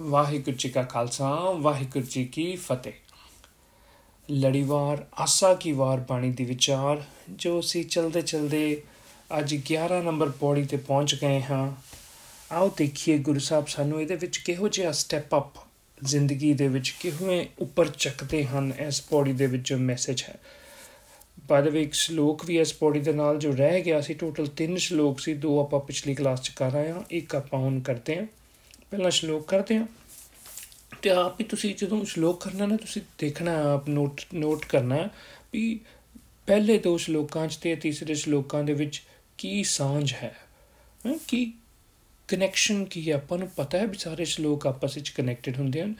ਵਾਹਿਗੁਰੂ ਜੀ ਕਾ ਖਾਲਸਾ, ਵਾਹਿਗੁਰੂ ਜੀ ਕੀ ਫਤਿਹ। ਲੜੀਵਾਰ, ਆਸਾ ਕੀ ਵਾਰ ਬਾਣੀ ਦੀ ਵਿਚਾਰ, ਜੋ ਅਸੀਂ ਚਲਦੇ ਚਲਦੇ ਅੱਜ 11 ਨੰਬਰ ਪੌੜੀ ਤੇ ਪਹੁੰਚ ਗਏ ਹਾਂ। ਆਓ ਦੇਖੀਏ ਗੁਰੂ ਸਾਹਿਬ ਸਾਨੂੰ ਇਹਦੇ ਵਿੱਚ ਕਿਹੋ ਜਿਹਾ ਸਟੈਪ ਅਪ ਜ਼ਿੰਦਗੀ ਦੇ ਵਿੱਚ ਕਿਵੇਂ ਉੱਪਰ ਚੱਕਦੇ ਹਨ ਇਸ ਪੌੜੀ ਦੇ ਵਿੱਚ ਜੋ ਮੈਸੇਜ ਹੈ। ਬਾਅਦ ਵਿੱਚ ਇੱਕ ਸ਼ਲੋਕ ਵੀ ਇਸ ਪੌੜੀ ਦੇ ਨਾਲ ਜੋ ਰਹਿ ਗਿਆ ਸੀ ਟੋਟਲ 3 ਸ਼ਲੋਕ ਸੀ, ਦੋ ਆਪਾਂ ਪਿਛਲੀ ਕਲਾਸ ਚ ਕਰ ਆਏ ਹਾਂ, ਇੱਕ ਆਪਾਂ ਹੁਣ ਕਰਦੇ ਹਾਂ। ਪਹਿਲਾ ਸ਼ਲੋਕ ਕਰਦੇ ਹਾਂ ਤੇ ਆਪ ਹੀ ਤੁਸੀਂ ਜਦੋਂ ਸ਼ਲੋਕ ਕਰਨਾ ਨਾ, ਤੁਸੀਂ ਦੇਖਣਾ, ਆਪ ਨੋਟ ਨੋਟ ਕਰਨਾ ਵੀ ਪਹਿਲੇ ਦੋ ਸ਼ਲੋਕਾਂ 'ਚ ਤੇ ਤੀਸਰੇ ਸ਼ਲੋਕਾਂ ਦੇ ਵਿੱਚ ਕੀ ਸਾਂਝ ਹੈ। ਕੀ ਕਨੈਕਸ਼ਨ ਕੀ ਹੈ? ਆਪਾਂ ਨੂੰ ਪਤਾ ਹੈ ਵੀ ਸਾਰੇ ਸ਼ਲੋਕ ਆਪਸ ਵਿੱਚ ਕਨੈਕਟਡ ਹੁੰਦੇ ਹਨ।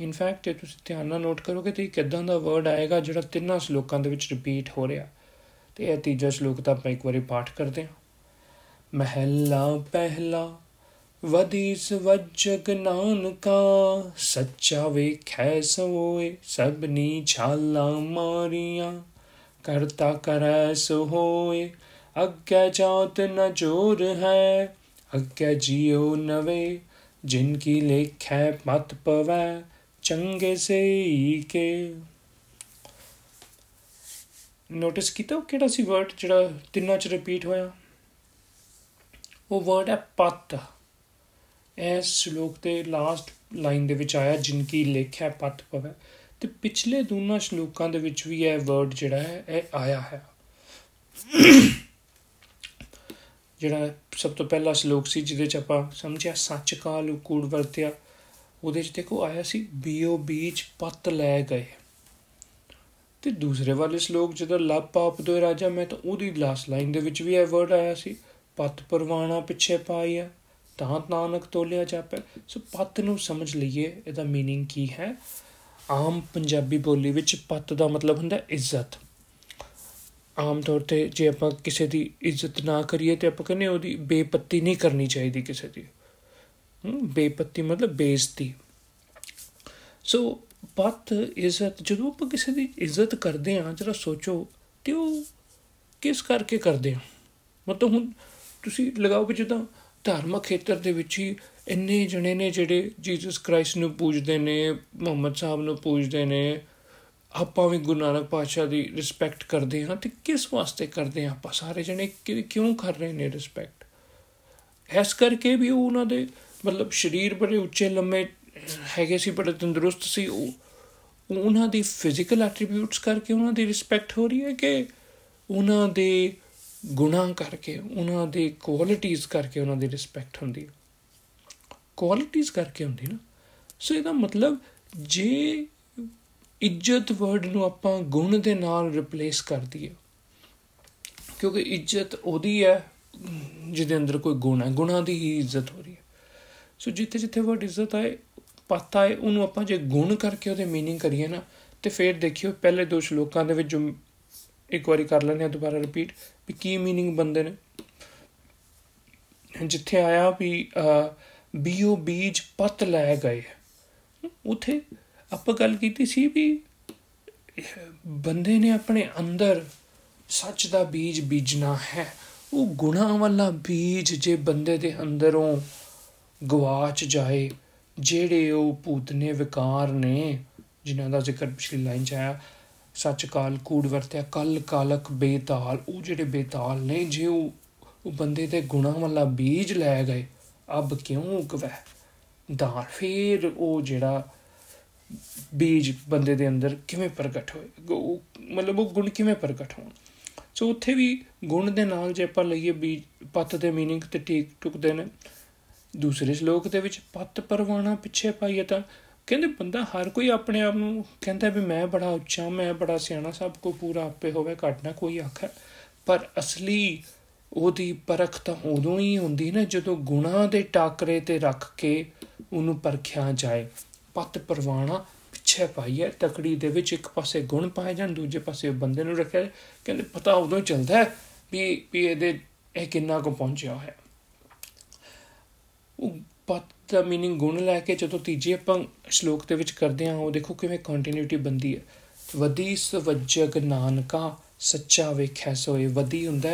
ਇਨ ਫੈਕਟ ਜੇ ਤੁਸੀਂ ਧਿਆਨ ਨਾਲ ਨੋਟ ਕਰੋਗੇ ਤੇ ਕਿਦਾਂ ਦਾ ਵਰਡ ਆਏਗਾ ਜਿਹੜਾ ਤਿੰਨਾਂ ਸ਼ਲੋਕਾਂ ਦੇ ਵਿੱਚ ਰਿਪੀਟ ਹੋ ਰਿਹਾ। ਤੇ ਇਹ ਤੀਜਾ ਸ਼ਲੋਕ ਤਾਂ ਆਪਾਂ ਇੱਕ ਵਾਰੀ ਪਾਠ ਕਰਦੇ ਹਾਂ। ਮਹਿਲਾ ਪਹਿਲਾ ਵਦੀਸ ਵਜਗ ਨਾਨਕਾ, ਸੱਚਾ ਵੇਖੈ ਸੋਏ ਸਭਨੀ ਛਾਲਾ ਮਾਰੀਆਂ। ਕਰਤਾ ਕਰੈ ਸੋ ਹੋਏ ਅੱਗੇ ਜਾਤ ਨ ਜੋਰ ਹੈ, ਅੱਗੇ ਜਿਉ ਨਵੇ। ਜਿਨ ਕੀ ਲੇਖੈ ਮਤ ਪਵੈ, ਚੰਗੇ ਸੇ ਕੇ ਨੋਟਿਸ ਕੀਤਾ ਕਿਹੜਾ ਸੀ ਵਰਡ ਜਿਹੜਾ ਤਿੰਨਾਂ ਚ ਰਿਪੀਟ ਹੋਇਆ? ਉਹ ਵਰਡ ਹੈ ਪਤ। ਇਸ ਸ਼ਲੋਕ ਦੇ ਲਾਸਟ ਲਾਈਨ ਦੇ ਵਿੱਚ ਆਇਆ ਜਿਨ ਕੀ ਲੇਖਿਆ ਪਤ ਪਵੇ ਤੇ ਪਿਛਲੇ ਦੋਨਾਂ ਸ਼ਲੋਕਾਂ ਦੇ ਵਿੱਚ ਵੀ ਇਹ ਵਰਡ ਜਿਹੜਾ ਹੈ, ਇਹ ਆਇਆ ਹੈ। ਜਿਹੜਾ ਸਭ ਤੋਂ ਪਹਿਲਾ ਸ਼ਲੋਕ ਸੀ, ਜਿਹਦੇ ਚ ਆਪਾਂ ਸਮਝਿਆ, ਸੱਚ ਕਾਲ ਕੂੜ ਵਰਤਿਆ, ਉਹਦੇ ਚ ਦੇਖੋ ਆਇਆ ਸੀ, ਬੀਓ ਬੀਜ ਪੱਤ ਲੈ ਗਏ। ਤੇ ਦੂਸਰੇ ਵਾਲੇ ਸ਼ਲੋਕ ਜਿਹਦਾ ਲੱਭ ਪਾਪ ਦੋਇ ਰਾਜਾ, ਮੈਂ ਤਾਂ ਉਹਦੀ ਲਾਸਟ ਲਾਈਨ ਦੇ ਵਿੱਚ ਵੀ ਇਹ ਵਰਡ ਆਇਆ ਸੀ, ਪੱਤ ਪਰਵਾਣਾ ਪਿੱਛੇ ਪਾਇਆ। ਤਾਂ ਨਾਨਕ ਤੋਲਿਆ ਜਾਪੇ ਸੋ ਪੱਤ ਨੂੰ ਸਮਝ ਲਈਏ ਇਹਦਾ मीनिंग ਕੀ ਹੈ ਆਮ ਪੰਜਾਬੀ ਬੋਲੀ ਵਿੱਚ ਪੱਤ ਦਾ ਮਤਲਬ ਹੁੰਦਾ ਇੱਜ਼ਤ ਆਮ ਤੌਰ ਤੇ ਜੇ ਆਪਾਂ ਕਿਸੇ ਦੀ ਇੱਜ਼ਤ ਨਾ ਕਰੀਏ ਤੇ ਆਪਾਂ ਕਹਿੰਦੇ ਉਹਦੀ ਬੇਪੱਤੀ ਨਹੀਂ ਕਰਨੀ ਚਾਹੀਦੀ ਕਿਸੇ ਦੀ ਬੇਪੱਤੀ ਮਤਲਬ ਬੇਇੱਜ਼ਤੀ ਸੋ ਪੱਤ ਇੱਜ਼ਤ ਜਦੋਂ ਆਪਾਂ ਕਿਸੇ ਦੀ ਇੱਜ਼ਤ ਕਰਦੇ ਆ ਜਰਾ ਸੋਚੋ ਤੇ ਉਹ ਕਿਸ ਕਰਕੇ ਕਰਦੇ ਆ ਮਤਲਬ ਹੁਣ ਤੁਸੀਂ ਲਗਾਓ ਕਿ ਜਦੋਂ ਧਾਰਮਿਕ ਖੇਤਰ ਦੇ ਵਿੱਚ ਹੀ ਇੰਨੇ ਜਣੇ ਨੇ ਜਿਹੜੇ ਜੀਸਸ ਕ੍ਰਾਈਸਟ ਨੂੰ ਪੂਜਦੇ ਨੇ, ਮੁਹੰਮਦ ਸਾਹਿਬ ਨੂੰ ਪੂਜਦੇ ਨੇ। ਆਪਾਂ ਵੀ ਗੁਰੂ ਨਾਨਕ ਪਾਤਸ਼ਾਹ ਦੀ ਰਿਸਪੈਕਟ ਕਰਦੇ ਹਾਂ ਤੇ ਕਿਸ ਵਾਸਤੇ ਕਰਦੇ ਹਾਂ ਆਪਾਂ? ਸਾਰੇ ਜਣੇ ਕਿਉਂ ਕਰ ਰਹੇ ਨੇ ਰਿਸਪੈਕਟ ਐਸ ਕਰਕੇ ਵੀ ਉਹਨਾਂ ਦੇ ਮਤਲਬ ਸਰੀਰ ਬੜੇ ਉੱਚੇ ਲੰਮੇ ਹੈਗੇ ਸੀ, ਬੜੇ ਤੰਦਰੁਸਤ ਸੀ। ਉਹ, ਉਹਨਾਂ ਦੀ ਫਿਜ਼ੀਕਲ ਐਟਰੀਬਿਊਟਸ ਕਰਕੇ ਉਹਨਾਂ ਦੀ ਰਿਸਪੈਕਟ ਹੋ ਰਹੀ ਹੈ ਕਿ ਉਹਨਾਂ ਦੇ ਗੁਨਾਹ ਕਰਕੇ ਉਹਨਾਂ ਦੇ ਕੁਆਲਿਟੀਆਂ ਕਰਕੇ ਉਹਨਾਂ ਦੀ ਰਿਸਪੈਕਟ ਹੁੰਦੀ ਹੈ ਕੁਆਲਿਟੀਆਂ ਕਰਕੇ ਹੁੰਦੀ ਨਾ ਸੋ ਇਹਦਾ ਮਤਲਬ ਜੇ ਇੱਜ਼ਤ ਵਰਡ ਨੂੰ ਆਪਾਂ ਗੁਣ ਦੇ ਨਾਲ ਰਿਪਲੇਸ ਕਰ ਦਈਏ ਕਿਉਂਕਿ ਇੱਜ਼ਤ ਉਹਦੀ ਹੈ ਜਿਹਦੇ ਅੰਦਰ ਕੋਈ ਗੁਣ ਹੈ ਗੁਣਾ ਦੀ ਹੀ ਇੱਜ਼ਤ ਹੋ ਰਹੀ ਹੈ ਸੋ ਜਿੱਥੇ ਜਿੱਥੇ ਵਰਡ ਇੱਜ਼ਤ ਆਏ ਪਤਾ ਹੈ ਉਹਨੂੰ ਆਪਾਂ ਜੇ ਗੁਣ ਕਰਕੇ ਉਹਦੇ मीनिंग ਕਰੀਏ ਨਾ ਤੇ ਫਿਰ ਦੇਖਿਓ ਪਹਿਲੇ ਦੋ ਸ਼ਲੋਕਾਂ ਦੇ ਵਿੱਚ ਜੋ ਇੱਕ ਵਾਰੀ ਕਰ ਲੈਣੇ ਆ ਦੁਬਾਰਾ ਰਿਪੀਟ ਵੀ ਕੀ मीनिंग ਬੰਦੇ ਨੇ ਜਿੱਥੇ ਆਇਆ ਵੀ ਬੀਓ ਬੀਜ ਪਤ ਲੈ ਗਏ ਉਥੇ ਆਪਾਂ ਗੱਲ ਕੀਤੀ ਸੀ ਵੀ ਬੰਦੇ ਨੇ ਆਪਣੇ ਅੰਦਰ ਸੱਚ ਦਾ ਬੀਜ ਬੀਜਣਾ ਹੈ ਉਹ ਗੁਨਾਹ ਵਾਲਾ ਬੀਜ ਜੇ ਬੰਦੇ ਦੇ ਅੰਦਰੋਂ ਗਵਾਚ ਜਾਏ ਜਿਹੜੇ ਉਹ ਭੂਤਨੇ ਵਿਕਾਰ ਨੇ ਜਿਨ੍ਹਾਂ ਦਾ ਜ਼ਿਕਰ ਪਿਛਲੀ ਲਾਈਨ 'ਚ ਆਇਆ ਸੱਚ ਕਾਲ ਕੂੜ ਵਰਤਿਆ ਕਲ ਕਾਲਕ ਬੇਤਾਲ ਉਹ ਜਿਹੜੇ ਬੇਤਾਲ ਨੇ ਜੇ ਉਹ ਉਹ ਬੰਦੇ ਦੇ ਗੁਨਾਹ ਵਾਲਾ ਬੀਜ ਲੈ ਗਏ ਅਬ ਕਿਉਂ ਉਗਵੈ ਦਾਰ ਫਿਰ ਉਹ ਜਿਹੜਾ ਬੀਜ ਬੰਦੇ ਦੇ ਅੰਦਰ ਕਿਵੇਂ ਪ੍ਰਗਟ ਹੋਏ ਮਤਲਬ ਉਹ ਗੁਣ ਕਿਵੇਂ ਪ੍ਰਗਟ ਹੋਣ ਸੋ ਉੱਥੇ ਵੀ ਗੁਣ ਦੇ ਨਾਲ ਜੇ ਆਪਾਂ ਲਈਏ ਬੀਜ ਪੱਤ ਦੇ मीनिंग ਤੇ ਟਿਕ ਟੁਕਦੇ ਨੇ ਦੂਸਰੇ ਸ਼ਲੋਕ ਦੇ ਵਿੱਚ ਪੱਤ ਪਰਵਾਣਾ ਪਿੱਛੇ ਪਾਈਏ ਤਾਂ ਕਹਿੰਦੇ ਬੰਦਾ ਹਰ ਕੋਈ ਆਪਣੇ ਆਪ ਨੂੰ ਕਹਿੰਦਾ ਵੀ ਮੈਂ ਬੜਾ ਉੱਚਾ, ਮੈਂ ਬੜਾ ਸਿਆਣਾ, ਸਭ ਕੋ ਪੂਰਾ ਆਪੇ ਹੋਵੇ ਘਟਣਾ ਕੋਈ ਆਖੇ। ਪਰ ਅਸਲੀ ਉਹਦੀ ਪਰਖ ਤਾਂ ਉਦੋਂ ਹੀ ਹੁੰਦੀ ਨਾ ਜਦੋਂ ਗੁਨਾਹ ਦੇ ਟਾਕਰੇ ਤੇ ਰੱਖ ਕੇ ਉਹਨੂੰ ਪਰਖਿਆ ਜਾਏ। ਪੱਤ ਪਰਵਾਣਾ ਪਿੱਛੇ ਪਾਈਏ ਤਕੜੀ ਦੇ ਵਿੱਚ ਇੱਕ ਪਾਸੇ ਗੁਣ ਪਾਏ ਜਾਣ, ਦੂਜੇ ਪਾਸੇ ਬੰਦੇ ਨੂੰ ਰੱਖਿਆ ਕਹਿੰਦੇ ਪਤਾ ਉਦੋਂ ਚੱਲਦਾ ਵੀ ਵੀ ਇਹਦੇ ਇਹ ਕਿੰਨਾ ਕੁ ਪਹੁੰਚਿਆ ਹੈ ਉਹ ਪੱਤ ਦਾ मीनिंग ਗੁਣ ਲੈ ਕੇ ਜਦੋਂ ਤੀਜੇ ਆਪਾਂ ਸ਼ਲੋਕ ਦੇ ਵਿੱਚ ਕਰਦੇ ਹਾਂ ਉਹ ਦੇਖੋ ਕਿਵੇਂ ਕੰਟੀਨਿਊਟੀ ਬੰਦੀ ਹੈ ਵਦੀ ਸਵਜਗ ਨਾਨਕਾ ਸੱਚਾ ਵੇਖੈ ਸੋਏ ਵਦੀ ਹੁੰਦਾ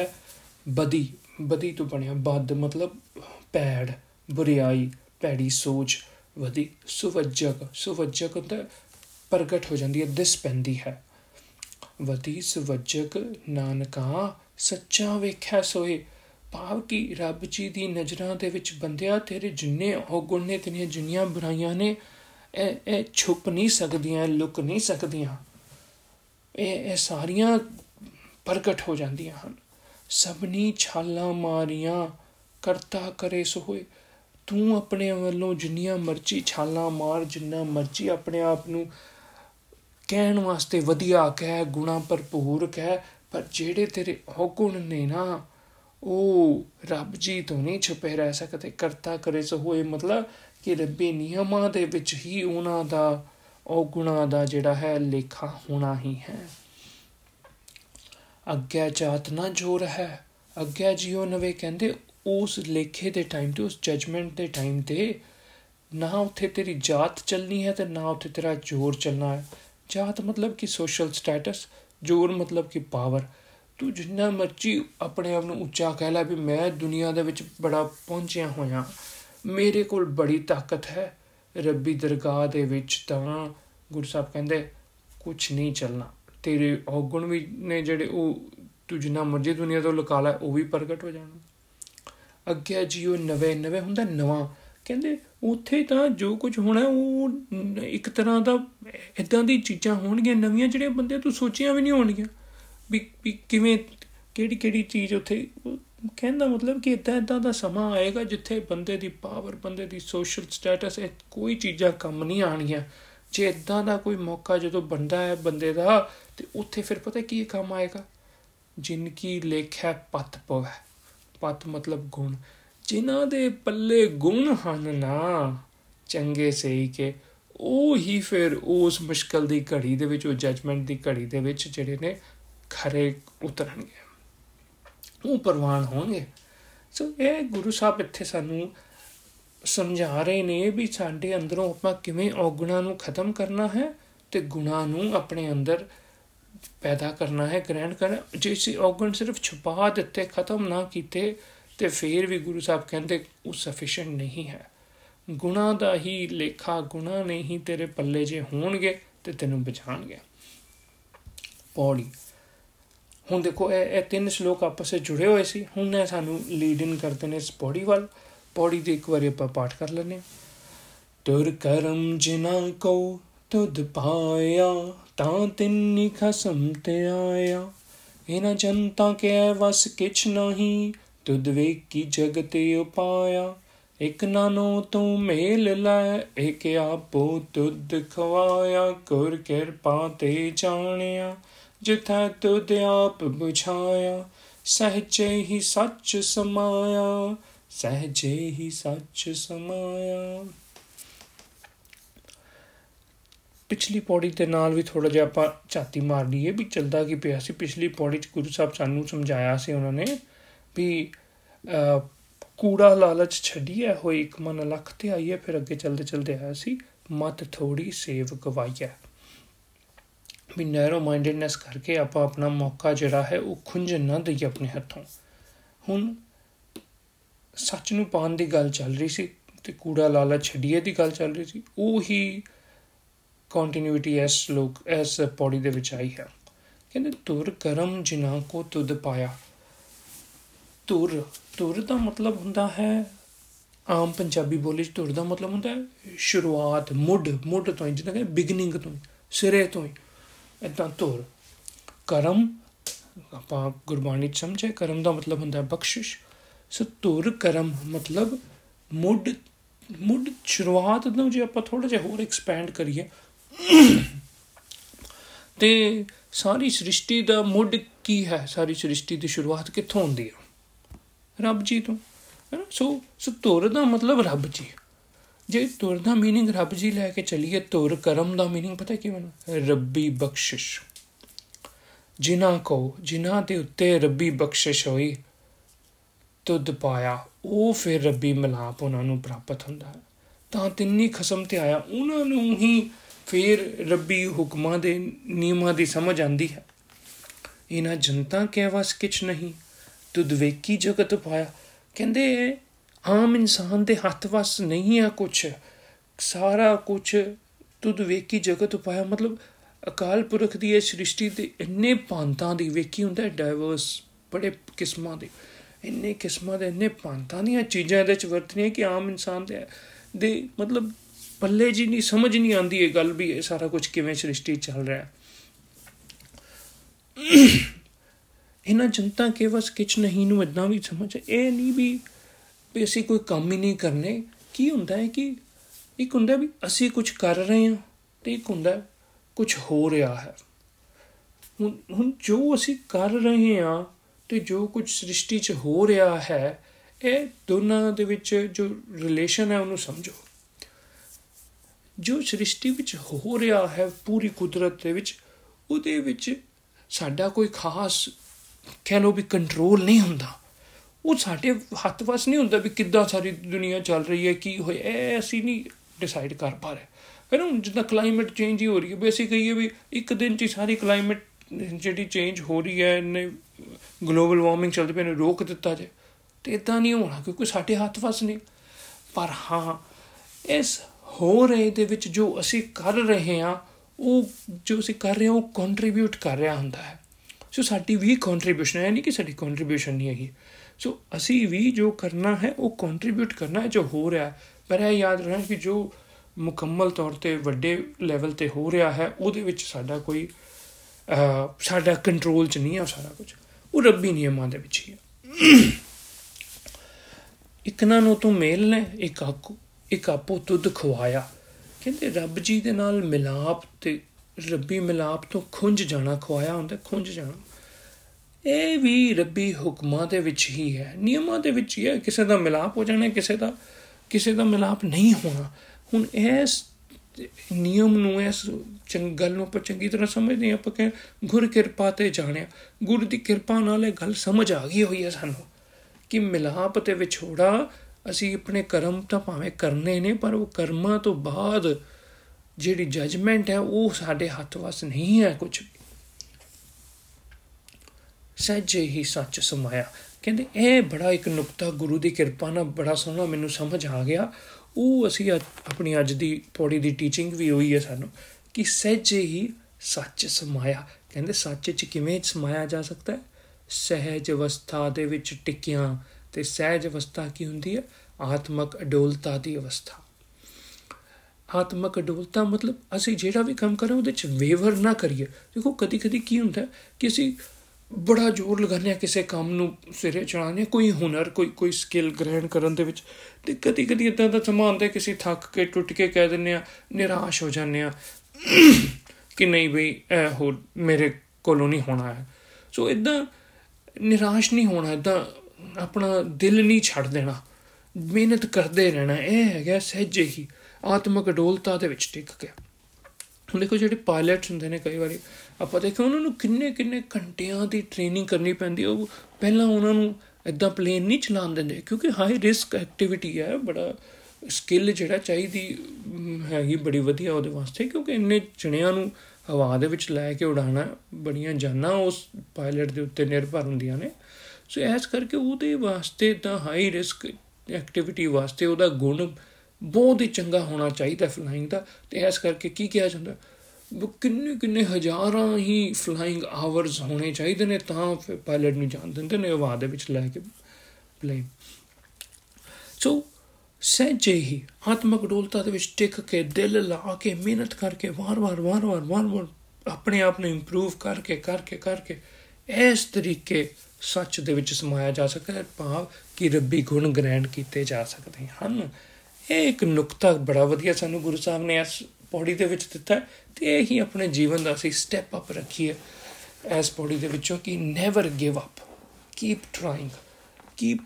ਬਦੀ ਬਦੀ ਤੋਂ ਬਣਿਆ ਬਦ ਮਤਲਬ ਪੈੜ ਬੁਰੀਾਈ ਪੈੜੀ ਸੋਚ ਵਧੀ ਸੁਵਜਕ ਸੁਵਜਕ ਤਾਂ ਪ੍ਰਗਟ ਹੋ ਜਾਂਦੀ ਹੈ ਦਿਸ ਪੈਂਦੀ ਹੈ ਵਧੀ ਸੁਵਜਕ ਨਾਨਕਾ ਸੱਚਾ ਵੇਖਿਆ ਸੋਏ ਭਾਵ ਕਿ? ਰੱਬ ਜੀ ਦੀ ਨਜ਼ਰਾਂ ਦੇ ਵਿੱਚ ਬੰਦਿਆ ਤੇਰੇ ਜਿੰਨੇ ਔਗੁਣ ਨੇ, ਤੇਰੀਆਂ ਜਿੰਨੀਆਂ ਬੁਰਾਈਆਂ ਨੇ, ਇਹ ਇਹ ਛੁਪ ਨਹੀਂ ਸਕਦੀਆਂ, ਲੁਕ ਨਹੀਂ ਸਕਦੀਆਂ। ਇਹ ਇਹ ਸਾਰੀਆਂ ਪ੍ਰਗਟ ਹੋ ਜਾਂਦੀਆਂ ਹਨ। ਸਭਨੀ ਛਾਲਾਂ ਮਾਰੀਆਂ, ਕਰਤਾ ਕਰੇ ਸੋ ਹੋਏ ਤੂੰ ਆਪਣੇ ਵੱਲੋਂ ਜਿੰਨੀਆਂ ਮਰਜ਼ੀ ਛਾਲਾਂ ਮਾਰ, ਜਿੰਨਾ ਮਰਜ਼ੀ ਆਪਣੇ ਆਪ ਨੂੰ ਕਹਿਣ ਵਾਸਤੇ ਵਧੀਆ ਕਹਿ, ਗੁਣਾ ਭਰਪੂਰ ਕਹਿ, ਪਰ ਜਿਹੜੇ ਤੇਰੇ ਔਗੁਣ ਨੇ ਨਾ ਉਹ ਰੱਬ ਜੀ ਤੋਂ ਨਹੀਂ ਛੁਪੇ ਰਹਿ ਸਕਦੇ, ਕਰਤਾ ਕਰੇ ਸੋ ਹੋਏ ਮਤਲਬ ਕਿ ਰੱਬੀ ਨਿਯਮਾਂ ਦੇ ਵਿੱਚ ਹੀ ਉਹਨਾਂ ਦਾ ਔਗੁਣਾ ਦਾ ਜਿਹੜਾ ਹੈ ਲੇਖਾ ਹੋਣਾ ਹੀ ਹੈ। ਅੱਗੇ ਜਾਤ ਨਾ ਜੋਰ ਹੈ ਅੱਗੇ ਜਿਉ ਨਵੇਂ ਕਹਿੰਦੇ, ਉਸ ਲੇਖੇ ਦੇ ਟਾਈਮ ਤੇ, ਉਸ ਜਜਮੈਂਟ ਦੇ ਟਾਈਮ ਤੇ ਨਾ ਉੱਥੇ ਤੇਰੀ ਜਾਤ ਚੱਲਣੀ ਹੈ ਤੇ ਨਾ ਉੱਥੇ ਤੇਰਾ ਜੋਰ ਚੱਲਣਾ ਹੈ। ਜਾਤ ਮਤਲਬ ਕਿ ਸੋਸ਼ਲ ਸਟੇਟਸ ਜੋਰ ਮਤਲਬ ਕਿ ਪਾਵਰ ਤੂੰ ਜਿੰਨਾ ਮਰਜ਼ੀ ਆਪਣੇ ਆਪ ਨੂੰ ਉੱਚਾ ਕਹਿ ਲੈ ਵੀ ਮੈਂ ਦੁਨੀਆ ਦੇ ਵਿੱਚ ਬੜਾ ਪਹੁੰਚਿਆ ਹੋਇਆ। ਮੇਰੇ ਕੋਲ ਬੜੀ ਤਾਕਤ ਹੈ। ਰੱਬੀ ਦਰਗਾਹ ਦੇ ਵਿੱਚ ਤਾਂ ਗੁਰੂ ਸਾਹਿਬ ਕਹਿੰਦੇ ਕੁਝ ਨਹੀਂ ਚੱਲਣਾ। ਤੇਰੇ ਔਗੁਣ ਵੀ ਨੇ ਜਿਹੜੇ ਉਹ ਤੂੰ ਜਿੰਨਾ ਮਰਜ਼ੀ ਦੁਨੀਆ ਤੋਂ ਲੁਕਾ ਲੈ, ਉਹ ਵੀ ਪ੍ਰਗਟ ਹੋ ਜਾਣਾ ਅੱਗੇ ਜੀਓ ਨਵੇਂ ਨਵੇਂ ਹੁੰਦਾ ਨਵਾਂ। ਕਹਿੰਦੇ, ਉੱਥੇ ਤਾਂ ਜੋ ਕੁਝ ਹੋਣਾ, ਉਹ ਇੱਕ ਤਰ੍ਹਾਂ ਦਾ ਇਦਾਂ ਦੀ ਚੀਜ਼ਾਂ ਹੋਣਗੀਆਂ, ਨਵੀਆਂ ਜਿਹੜੀਆਂ ਬੰਦੇ ਤੂੰ ਸੋਚੀਆਂ ਵੀ ਨਹੀਂ ਹੋਣਗੀਆਂ। ਵੀ ਕਿਵੇਂ, ਕਿਹੜੀ ਕਿਹੜੀ ਚੀਜ਼ ਉੱਥੇ, ਕਹਿੰਦਾ ਮਤਲਬ ਕਿ ਇਦਾਂ ਇਦਾਂ ਦਾ ਸਮਾਂ ਆਏਗਾ ਜਿੱਥੇ ਬੰਦੇ ਦੀ ਪਾਵਰ ਬੰਦੇ ਦੀ ਸੋਸ਼ਲ ਸਟੇਟਸ ਇਹ ਕੋਈ ਚੀਜ਼ਾਂ ਕੰਮ ਨਹੀਂ ਆਣੀਆਂ ਜੇ ਇਦਾਂ ਦਾ ਕੋਈ ਮੌਕਾ ਜਦੋਂ ਬੰਦਾ ਹੈ ਬੰਦੇ ਦਾ, ਤੇ ਉੱਥੇ ਫਿਰ ਪਤਾ ਕੀ ਕੰਮ ਆਏਗਾ? ਜਿਨ ਕੀ ਲੇਖਾ ਪਤ ਪਵੈ। ਪਤ ਮਤਲਬ ਗੁਣ। ਜਿਨ੍ਹਾਂ ਦੇ ਪੱਲੇ ਗੁਣ ਹਨ ਨਾ, ਚੰਗੇ ਸਹੀ ਕੇ ਉਹ ਹੀ ਫਿਰ ਉਸ ਮੁਸ਼ਕਲ ਦੀ ਘੜੀ ਦੇ ਵਿੱਚ, ਉਹ ਜਜਮੈਂਟ ਦੀ ਘੜੀ ਦੇ ਵਿੱਚ ਜਿਹੜੇ ਨੇ ਖਰੇ ਉਤਰਨਗੇ। ਉਹ ਪ੍ਰਵਾਨ ਹੋਣਗੇ। ਸੋ ਇਹ ਗੁਰੂ ਸਾਹਿਬ ਇੱਥੇ ਸਾਨੂੰ ਸਮਝਾ ਰਹੇ ਨੇ ਵੀ ਸਾਡੇ ਅੰਦਰੋਂ ਆਪਾਂ ਕਿਵੇਂ ਔਗੁਣਾ ਨੂੰ ਖਤਮ ਕਰਨਾ ਹੈ ਤੇ ਗੁਣਾ ਨੂੰ ਆਪਣੇ ਅੰਦਰ ਪੈਦਾ ਕਰਨਾ ਹੈ, ਗ੍ਰਹਿਣ ਕਰਨਾ ਜੇ ਸੀ ਔਗਣ ਸਿਰਫ ਛੁਪਾ ਦਿੱਤੇ, ਖਤਮ ਨਾ ਕੀਤੇ, ਤੇ ਫੇਰ ਵੀ ਗੁਰੂ ਸਾਹਿਬ ਕਹਿੰਦੇ ਉਹ ਸਫੀਸ਼ੀਐਂਟ ਨਹੀਂ ਹੈ। ਗੁਣਾ ਦਾ ਹੀ ਲੇਖਾ, ਗੁਣਾ ਨਹੀਂ ਤੇਰੇ ਪੱਲੇ ਜੇ ਹੋਣਗੇ ਤੇ ਤੈਨੂੰ ਬਚਾਣਗੇ ਪੌੜੀ। ਹੁਣ ਦੇਖੋ, ਇਹ ਇਹ ਤਿੰਨ ਸ਼ਲੋਕ ਆਪਸ ਵਿੱਚ ਜੁੜੇ ਹੋਏ ਸੀ। ਹੁਣ ਇਹ ਸਾਨੂੰ ਲੀਡ ਇਨ ਕਰਦੇ ਨੇ ਇਸ ਪੌੜੀ ਵੱਲ। ਪੌੜੀ ਦੇ ਇੱਕ ਵਾਰੀ ਆਪਾਂ ਪਾਠ ਕਰ ਲੈਨੇ ਤੁਰ ਕਰਮ ਜਿਨਾ ਕੋ ਤੁਧ ਪਾਇਆ, ਤਾਂ ਤਿੰਨੀ ਖਸਮ ਤੇ ਆਇਆ। ਇਹਨਾਂ ਜਨਤਾ ਕੇ ਵਸ ਕਿਛ ਨਹੀਂ, ਤੁਧ ਵੇਖੀ ਜਗਤ ਉਪਾਇਆ। ਇਕ ਨਾਨੋ ਤੂੰ ਮੇਲ ਲੈ, ਇਕ ਆਪੋ ਤੁਧ ਖਵਾਇਆ। ਕਰ ਕਿਰਪਾ ਤੇ ਜਾਣਿਆ। ਜਿਥੈ ਤੁਧ ਆਪ ਬੁਝਾਇਆ, ਸਹਜੇ ਹੀ ਸੱਚ ਸਮਾਇਆ, ਸਹਜੇ ਹੀ ਸੱਚ ਸਮਾਇਆ। ਪਿਛਲੀ ਪੌੜੀ ਦੇ ਨਾਲ ਵੀ ਥੋੜਾ ਜਿਹਾ ਆਪਾਂ ਝਾਤੀ ਮਾਰ ਲਈਏ ਵੀ ਚਲਦਾ ਕੀ ਪਿਆ ਸੀ। ਪਿਛਲੀ ਪੌੜੀ ਚ ਗੁਰੂ ਸਾਹਿਬ ਸਾਨੂੰ ਸਮਝਾਇਆ ਸੀ ਉਹਨਾਂ ਨੇ ਵੀ ਕੂੜਾ ਲਾਲਚ ਛੱਡੀਏ ਹੋਈ ਇੱਕ ਮਨ ਲੱਖ ਤੇ ਆਈਏ ਫਿਰ ਅੱਗੇ ਚਲਦੇ ਚਲਦੇ ਆਇਆ ਸੀ, ਮਤ ਥੋੜੀ ਸੇਵ ਗਵਾਈਆ ਵੀ ਨੈਰੋ ਮਾਈਂਡਡਨੈਸ ਕਰਕੇ ਆਪਾਂ ਆਪਣਾ ਮੌਕਾ ਜਿਹੜਾ ਹੈ ਉਹ ਖੁੰਝਣ ਨਾ ਦਈਏ ਆਪਣੇ ਹੱਥੋਂ। ਹੁਣ ਸੱਚ ਨੂੰ ਪਾਣ ਦੀ ਗੱਲ ਚੱਲ ਰਹੀ ਸੀ ਤੇ ਕੂੜਾ ਲਾਲਚ ਛੱਡੀਏ ਦੀ ਗੱਲ ਚੱਲ ਰਹੀ ਸੀ, ਉਹ ਹੀ ਕੰਟੀਨਿਊਟੀ ਐਸ ਲੋਕ ਐਸ ਪੌੜੀ ਦੇ ਵਿੱਚ ਆਈ ਹੈ। ਕਹਿੰਦੇ, ਤੁਰ ਕਰਮ ਜਿਨਾ ਕੋ ਤੁਧ ਪਾਇਆ। ਤੁਰ ਤੁਰ ਦਾ ਮਤਲਬ ਹੁੰਦਾ ਹੈ, ਆਮ ਪੰਜਾਬੀ ਬੋਲੀ ਚ ਤੁਰ ਦਾ ਮਤਲਬ ਹੁੰਦਾ ਹੈ, ਸ਼ੁਰੂਆਤ ਮੁੱਢ ਮੁੱਢ ਤੋਂ ਜਿੱਦਾਂ ਕਿ ਬਿਗਨਿੰਗ ਤੋਂ ਸਿਰੇ ਤੋਂ ਇਦਾਂ ਤੁਰ ਕਰਮ, ਆਪਾਂ ਗੁਰਬਾਣੀ ਚ ਸਮਝੇ ਕਰਮ ਦਾ ਮਤਲਬ ਹੁੰਦਾ ਹੈ ਬਖਸ਼ਿਸ਼। ਸੋ ਤੁਰ ਕਰਮ ਮਤਲਬ ਮੁੱਢ ਮੁੱਢ ਸ਼ੁਰੂਆਤ ਨੂੰ ਜੇ ਆਪਾਂ ਥੋੜਾ ਜਿਹਾ ਹੋਰ ਐਕਸਪੈਂਡ ਕਰੀਏ, ਤੇ ਸਾਰੀ ਸ੍ਰਿਸ਼ਟੀ ਦਾ ਮੁੱਢ ਕੀ ਹੈ? ਸਾਰੀ ਸ੍ਰਿਸ਼ਟੀ ਦੀ ਸ਼ੁਰੂਆਤ ਕਿੱਥੋਂ ਹੁੰਦੀ ਹੈ ਰੱਬ ਜੀ ਤੋਂ, ਹੈ ਨਾ? ਸੋ ਸੋ ਤੁਰ ਦਾ ਮਤਲਬ ਰੱਬ ਜੀ। ਜੇ ਤੁਰ ਦਾ मीनिंग ਰੱਬ ਜੀ ਲੈ ਕੇ ਚੱਲੀਏ ਤੁਰ ਕਰਮ ਦਾ मीनिंग ਪਤਾ ਕੀ ਬਣਾ ਰੱਬੀ ਬਖਸ਼ਿਸ਼ ਜਿਨ੍ਹਾਂ ਕੋ ਜਿਨ੍ਹਾਂ ਦੇ ਉੱਤੇ ਰੱਬੀ ਬਖਸ਼ਿਸ਼ ਹੋਈ ਤੁਧ ਪਾਇਆ ਉਹ ਫਿਰ ਰੱਬੀ ਮਲਾਪ ਉਹਨਾਂ ਨੂੰ ਪ੍ਰਾਪਤ ਹੁੰਦਾ ਹੈ ਤਾਂ ਤਿੰਨੀ ਖਸਮ ਤੇ ਆਇਆ ਉਹਨਾਂ ਨੂੰ ਹੀ ਫਿਰ ਰੱਬੀ ਹੁਕਮਾਂ ਦੇ ਨਿਯਮਾਂ ਦੀ ਸਮਝ ਆਂਦੀ ਹੈ ਇਹਨਾਂ ਜਨਤਾ ਕੇ ਵਸ ਕਿਛ ਨਹੀਂ ਤੁਧ ਵੇਖੀ ਜਗਤ ਪਾਇਆ ਕਹਿੰਦੇ ਆਮ ਇਨਸਾਨ ਦੇ ਹੱਥ ਵਸ ਨਹੀਂ ਆ ਕੁਛ। ਸਾਰਾ ਕੁਝ ਤੁਧ ਵੇਖੀ ਜਗਤ ਉਪਾਇਆ ਮਤਲਬ ਅਕਾਲ ਪੁਰਖ ਦੀ ਇਹ ਸ੍ਰਿਸ਼ਟੀ ਤੇ ਇੰਨੇ ਪਾਂਤਾਂ ਦੀ ਵੇਖੀ ਹੁੰਦਾ ਡਾਈਵਰਸ ਬੜੇ ਕਿਸਮਾਂ ਦੇ। ਇੰਨੇ ਕਿਸਮਾਂ ਦੇ, ਇੰਨੇ ਪਾਂਤਾਂ ਦੀਆਂ ਚੀਜ਼ਾਂ ਇਹਦੇ ਚ ਵਰਤਣੀਆਂ ਕਿ ਆਮ ਇਨਸਾਨ ਦੇ ਦੇ ਮਤਲਬ ਪੱਲੇ ਜੀ ਨਹੀਂ, ਸਮਝ ਨਹੀਂ ਆਉਂਦੀ ਇਹ ਗੱਲ ਵੀ ਇਹ ਸਾਰਾ ਕੁਝ ਕਿਵੇਂ ਸ੍ਰਿਸ਼ਟੀ ਚੱਲ ਰਿਹਾ ਹੈ। ਇਹਨਾਂ ਜਨਤਾ ਕੇ ਵਸ ਕਿਛ ਨਹੀਂ ਨੂੰ ਇਦਾਂ ਵੀ ਸਮਝ ਇਹ ਨਹੀਂ ਵੀ ਵੀ ਅਸੀਂ ਕੋਈ ਕੰਮ ਹੀ ਨਹੀਂ ਕਰਨੇ। ਕੀ ਹੁੰਦਾ ਹੈ ਕਿ ਇੱਕ ਹੁੰਦਾ ਵੀ ਅਸੀਂ ਕੁਝ ਕਰ ਰਹੇ ਹਾਂ ਤੇ ਇੱਕ ਹੁੰਦਾ ਕੁਝ ਹੋ ਰਿਹਾ ਹੈ। ਹੁਣ ਹੁਣ ਜੋ ਅਸੀਂ ਕਰ ਰਹੇ ਹਾਂ ਤੇ ਜੋ ਕੁਝ ਸ੍ਰਿਸ਼ਟੀ 'ਚ ਹੋ ਰਿਹਾ ਹੈ, ਇਹ ਦੋਨਾਂ ਦੇ ਵਿੱਚ ਜੋ ਰਿਲੇਸ਼ਨ ਹੈ ਉਹਨੂੰ ਸਮਝੋ। ਜੋ ਸ੍ਰਿਸ਼ਟੀ ਵਿੱਚ ਹੋ ਰਿਹਾ ਹੈ ਪੂਰੀ ਕੁਦਰਤ ਦੇ ਵਿੱਚ, ਉਹਦੇ ਵਿੱਚ ਸਾਡਾ ਕੋਈ ਖਾਸ ਕਹਿ ਲੋ ਵੀ ਕੰਟਰੋਲ ਨਹੀਂ ਹੁੰਦਾ। ਉਹ ਸਾਡੇ ਹੱਥ ਵਸ ਨਹੀਂ ਹੁੰਦਾ ਵੀ ਕਿੱਦਾਂ ਸਾਰੀ ਦੁਨੀਆ ਚੱਲ ਰਹੀ ਹੈ, ਕੀ ਹੋਇਆ। ਇਹ ਅਸੀਂ ਨਹੀਂ ਡਿਸਾਈਡ ਕਰ ਪਾ ਰਹੇ। ਹੈ ਨਾ ਜਿੱਦਾਂ ਕਲਾਈਮੇਟ ਚੇਂਜ ਹੀ ਹੋ ਰਹੀ ਹੈ, ਵੀ ਅਸੀਂ ਕਹੀਏ ਵੀ ਇੱਕ ਦਿਨ 'ਚ ਸਾਰੀ ਕਲਾਈਮੇਟ ਜਿਹੜੀ ਚੇਂਜ ਹੋ ਰਹੀ ਹੈ ਨੇ ਗਲੋਬਲ ਵਾਰਮਿੰਗ ਚੱਲਦੀ ਪਈ ਨੇ, ਰੋਕ ਦਿੱਤਾ ਜੇ ਤੇ ਇਦਾਂ ਨਹੀਂ ਹੋਣਾ, ਕਿਉਂਕਿ ਸਾਡੇ ਹੱਥ ਵਸ ਨਹੀਂ ਪਰ ਹਾਂ, ਇਸ ਹੋ ਰਹੇ ਦੇ ਵਿੱਚ ਜੋ ਅਸੀਂ ਕਰ ਰਹੇ ਹਾਂ, ਉਹ ਜੋ ਅਸੀਂ ਕਰ ਰਹੇ ਹਾਂ, ਉਹ ਕੰਟਰੀਬਿਊਟ ਕਰ ਰਿਹਾ ਹੁੰਦਾ ਹੈ। ਸੋ ਸਾਡੀ ਵੀ ਕੰਟਰੀਬਿਊਸ਼ਨ ਹੈ ਨਹੀਂ ਕਿ ਸਾਡੀ ਕੰਟਰੀਬਿਊਸ਼ਨ ਨਹੀਂ ਹੈਗੀ। ਸੋ ਅਸੀਂ ਵੀ ਜੋ ਕਰਨਾ ਹੈ, ਉਹ ਕੰਟਰੀਬਿਊਟ ਕਰਨਾ ਹੈ ਜੋ ਹੋ ਰਿਹਾ ਪਰ ਇਹ ਯਾਦ ਰੱਖਣਾ ਕਿ ਜੋ ਮੁਕੰਮਲ ਤੌਰ ਤੇ ਵੱਡੇ ਲੈਵਲ ਤੇ ਹੋ ਰਿਹਾ ਹੈ, ਉਹਦੇ ਵਿੱਚ ਸਾਡਾ ਕੋਈ ਸਾਡਾ ਕੰਟਰੋਲ 'ਚ ਨਹੀਂ ਆ ਸਾਰਾ ਕੁਝ। ਉਹ ਰੱਬੀ ਨਿਯਮਾਂ ਦੇ ਵਿੱਚ ਹੀ ਹੈ। ਇਕਨਾਂ ਨੂੰ ਤੂੰ ਮੇਲ ਨੇ ਇੱਕ ਆਕੂ ਇੱਕ ਆਪੋ ਤੁਧ ਖਵਾਇਆ ਕਹਿੰਦੇ ਰੱਬ ਜੀ ਦੇ ਨਾਲ ਮਿਲਾਪ ਤੇ, ਰੱਬੀ ਮਿਲਾਪ ਤੋਂ ਖੁੰਝ ਜਾਣਾ ਖਵਾਇਆ ਹੁੰਦਾ, ਖੁੰਝ ਜਾਣਾ। ਇਹ ਵੀ ਰੱਬੀ ਹੁਕਮਾਂ ਦੇ ਵਿੱਚ ਹੀ ਹੈ। ਨਿਯਮਾਂ ਦੇ ਵਿੱਚ ਹੀ ਹੈ। ਕਿਸੇ ਦਾ ਮਿਲਾਪ ਹੋ ਜਾਣਾ, ਕਿਸੇ ਦਾ ਕਿਸੇ ਦਾ ਮਿਲਾਪ ਨਹੀਂ ਹੋਣਾ। ਹੁਣ ਇਸ ਨਿਯਮ ਨੂੰ, ਇਸ ਚੰਗਲ ਨੂੰ ਆਪਾਂ ਚੰਗੀ ਤਰ੍ਹਾਂ ਸਮਝਦੇ ਆਪਾਂ ਕਿ ਗੁਰ ਕਿਰਪਾ ਤੇ ਜਾਣਿਆ। ਗੁਰ ਦੀ ਕਿਰਪਾ ਨਾਲ ਇਹ ਗੱਲ ਸਮਝ ਆ ਗਈ ਹੋਈ ਹੈ ਸਾਨੂੰ ਕਿ ਮਿਲਾਪ ਤੇ ਵਿਛੋੜਾ ਅਸੀਂ ਆਪਣੇ ਕਰਮ ਤਾਂ ਭਾਵੇਂ ਕਰਨੇ ਨੇ, ਪਰ ਉਹ ਕਰਮਾਂ ਤੋਂ ਬਾਅਦ ਜਿਹੜੀ ਜਜਮੈਂਟ ਹੈ, ਉਹ ਸਾਡੇ ਹੱਥ ਵਸ ਨਹੀਂ ਹੈ ਕੁਝ ਸੱਚੇ ਹੀ ਸੱਚ ਸਮਾਇਆ। ਕਹਿੰਦੇ, ਇਹ ਬੜਾ ਇੱਕ ਨੁਕਤਾ ਗੁਰੂ ਦੀ ਕਿਰਪਾ ਨਾਲ ਬੜਾ ਸੋਹਣਾ ਮੈਨੂੰ ਸਮਝ ਆ ਗਿਆ। ਉਹ ਅਸੀਂ ਆਪਣੀ ਅੱਜ ਦੀ ਪੌੜੀ ਦੀ ਟੀਚਿੰਗ ਵੀ ਹੋਈ ਹੈ ਸਾਨੂੰ ਕਿ ਸੱਚੇ ਹੀ ਸੱਚ ਸਮਾਇਆ। ਕਹਿੰਦੇ, ਸੱਚ ਚ ਕਿਵੇਂ ਸਮਾਇਆ ਜਾ ਸਕਦਾ ਹੈ? ਸਹਿਜ ਅਵਸਥਾ ਦੇ ਵਿੱਚ ਟਿਕਿਆਂ ਤੇ ਸਹਿਜ ਅਵਸਥਾ ਕੀ ਹੁੰਦੀ ਹੈ? ਆਤਮਕ ਅਡੋਲਤਾ ਦੀ ਅਵਸਥਾ। ਆਤਮਕ ਅਡੋਲਤਾ ਮਤਲਬ ਅਸੀਂ ਜਿਹੜਾ ਵੀ ਕੰਮ ਕਰਾਂ ਉਹਦੇ ਚ ਵੇਵਰ ਨਾ ਕਰੀਏ। ਦੇਖੋ ਕਦੀ ਕਦੀ ਕੀ ਹੁੰਦਾ ਕਿ ਅਸੀਂ ਬੜਾ ਜ਼ੋਰ ਲਗਾਉਂਦੇ ਆ ਕਿਸੇ ਕੰਮ ਨੂੰ ਸਿਰੇ ਚੜਾਉਂਦੇ ਕੋਈ ਹੁਨਰ, ਕੋਈ ਕੋਈ ਸਕਿੱਲ ਗ੍ਰਹਿਣ ਕਰਨ ਦੇ ਵਿੱਚ। ਤੇ ਕਦੀ ਕਦੀ ਇਦਾਂ ਦਾ ਸਮਾਂ ਹੁੰਦਾ ਕਿਸੇ ਥੱਕ ਕੇ, ਟੁੱਟ ਕੇ ਕਹਿ ਦਿੰਨੇ ਆ, ਨਿਰਾਸ਼ ਹੋ ਜਾਂਦੇ ਆ ਕਿ ਨਹੀਂ ਬਈ, ਇਹ ਹੋ ਮੇਰੇ ਕੋਲੋਂ ਨਹੀਂ ਹੋਣਾ ਹੈ। ਸੋ ਇਦਾਂ ਨਿਰਾਸ਼ ਨਹੀਂ ਹੋਣਾ ਇਦਾਂ ਆਪਣਾ ਦਿਲ ਨਹੀਂ ਛੱਡ ਦੇਣਾ। ਮਿਹਨਤ ਕਰਦੇ ਰਹਿਣਾ, ਇਹ ਹੈਗਾ ਸਹਿਜੇ ਹੀ ਆਤਮਕ ਅਡੋਲਤਾ ਦੇ ਵਿੱਚ ਟਿਕ ਕੇ ਹੁਣ ਦੇਖੋ ਜਿਹੜੇ ਪਾਇਲਟਸ ਹੁੰਦੇ ਨੇ ਕਈ ਵਾਰੀ, ਆਪਾਂ ਦੇਖੋ ਉਹਨਾਂ ਨੂੰ ਕਿੰਨੇ ਕਿੰਨੇ ਘੰਟਿਆਂ ਦੀ ਟ੍ਰੇਨਿੰਗ ਕਰਨੀ ਪੈਂਦੀ ਉਹ ਪਹਿਲਾਂ ਉਹਨਾਂ ਨੂੰ ਇਦਾਂ ਪਲੇਨ ਨਹੀਂ ਚਲਾਉਣ ਦਿੰਦੇ, ਕਿਉਂਕਿ ਹਾਈ ਰਿਸਕ ਐਕਟੀਵਿਟੀ ਹੈ, ਬੜਾ ਸਕਿੱਲ ਜਿਹੜਾ ਚਾਹੀਦੀ ਹੈਗੀ ਬੜੀ ਵਧੀਆ ਉਹਦੇ ਵਾਸਤੇ, ਕਿਉਂਕਿ ਇੰਨੇ ਚਣਿਆਂ ਨੂੰ ਹਵਾ ਦੇ ਵਿੱਚ ਲੈ ਕੇ ਉਡਾਣਾ ਬੜੀਆਂ ਜਾਨਾਂ ਉਸ ਪਾਇਲਟ ਦੇ ਉੱਤੇ ਨਿਰਭਰ ਹੁੰਦੀਆਂ ਨੇ। ਸੋ ਐਸ ਕਰਕੇ ਉਹਦੇ ਵਾਸਤੇ ਤਾਂ ਹਾਈ ਰਿਸਕ ਐਕਟੀਵਿਟੀ ਵਾਸਤੇ ਉਹਦਾ ਗੁਣ ਬਹੁਤ ਹੀ ਚੰਗਾ ਹੋਣਾ ਚਾਹੀਦਾ ਫਲਾਈਂਗ ਦਾ ਤੇ ਇਸ ਕਰਕੇ ਕੀ ਕਿਹਾ ਜਾਂਦਾ? ਕਿੰਨੇ ਕਿੰਨੇ ਹਜ਼ਾਰਾਂ ਹੀ ਫਲਾਈਂਗ ਆਵਰਸ ਹੋਣੇ ਚਾਹੀਦੇ ਨੇ ਤਾਂ ਫਿਰ ਪਾਇਲਟ ਨੂੰ ਜਾਣ ਦਿੰਦੇ ਨੇ ਹਵਾ ਦੇ ਵਿੱਚ ਲੈ ਕੇ ਪਲੇਨ ਸੋ ਸਹਿਜੇ ਹੀ ਆਤਮਕ ਡੋਲਤਾ ਦੇ ਵਿੱਚ ਟਿਕ ਕੇ ਦਿਲ ਲਾ ਕੇ ਮਿਹਨਤ ਕਰਕੇ ਵਾਰ-ਵਾਰ ਵਾਰ-ਵਾਰ ਵਾਰ-ਵਾਰ ਆਪਣੇ ਆਪ ਨੂੰ ਇੰਪਰੂਵ ਕਰਕੇ ਕਰਕੇ ਕਰਕੇ ਇਸ ਤਰੀਕੇ ਸੱਚ ਦੇ ਵਿੱਚ ਸਮਾਇਆ ਜਾ ਸਕਦਾ ਹੈ। ਭਾਵ ਕਿ ਰੱਬੀ ਗੁਣ ਗ੍ਰਹਿਣ ਕੀਤੇ ਜਾ ਸਕਦੇ ਹਨ। ਇਹ ਇੱਕ ਨੁਕਤਾ ਬੜਾ ਵਧੀਆ ਸਾਨੂੰ ਗੁਰੂ ਸਾਹਿਬ ਨੇ ਇਸ ਪੌੜੀ ਦੇ ਵਿੱਚ ਦਿੱਤਾ ਤੇ ਇਹ ਹੀ ਆਪਣੇ ਜੀਵਨ ਦਾ ਅਸੀਂ ਸਟੈਪ ਅਪ ਰੱਖੀਏ ਇਸ ਪੌੜੀ ਦੇ ਵਿੱਚੋਂ ਕਿ never give up keep trying keep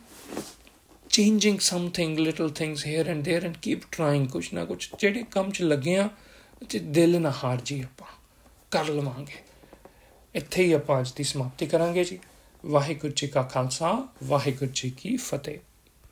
changing something little things here and there and keep trying ਕੁਛ ਨਾ ਕੁਛ ਜਿਹੜੇ ਕੰਮ 'ਚ ਲੱਗੇ ਆ ਤੇ ਦਿਲ ਨਾ ਹਾਰ ਜੀ ਆਪਾਂ ਕਰ ਲਵਾਂਗੇ ਇੱਥੇ ਹੀ ਆਪਾਂ ਅੱਜ ਦੀ ਸਮਾਪਤੀ ਕਰਾਂਗੇ ਜੀ ਵਾਹਿਗੁਰੂ ਜੀ ਕਾ ਖਾਲਸਾ ਵਾਹਿਗੁਰੂ ਜੀ ਕੀ ਫਤਿਹ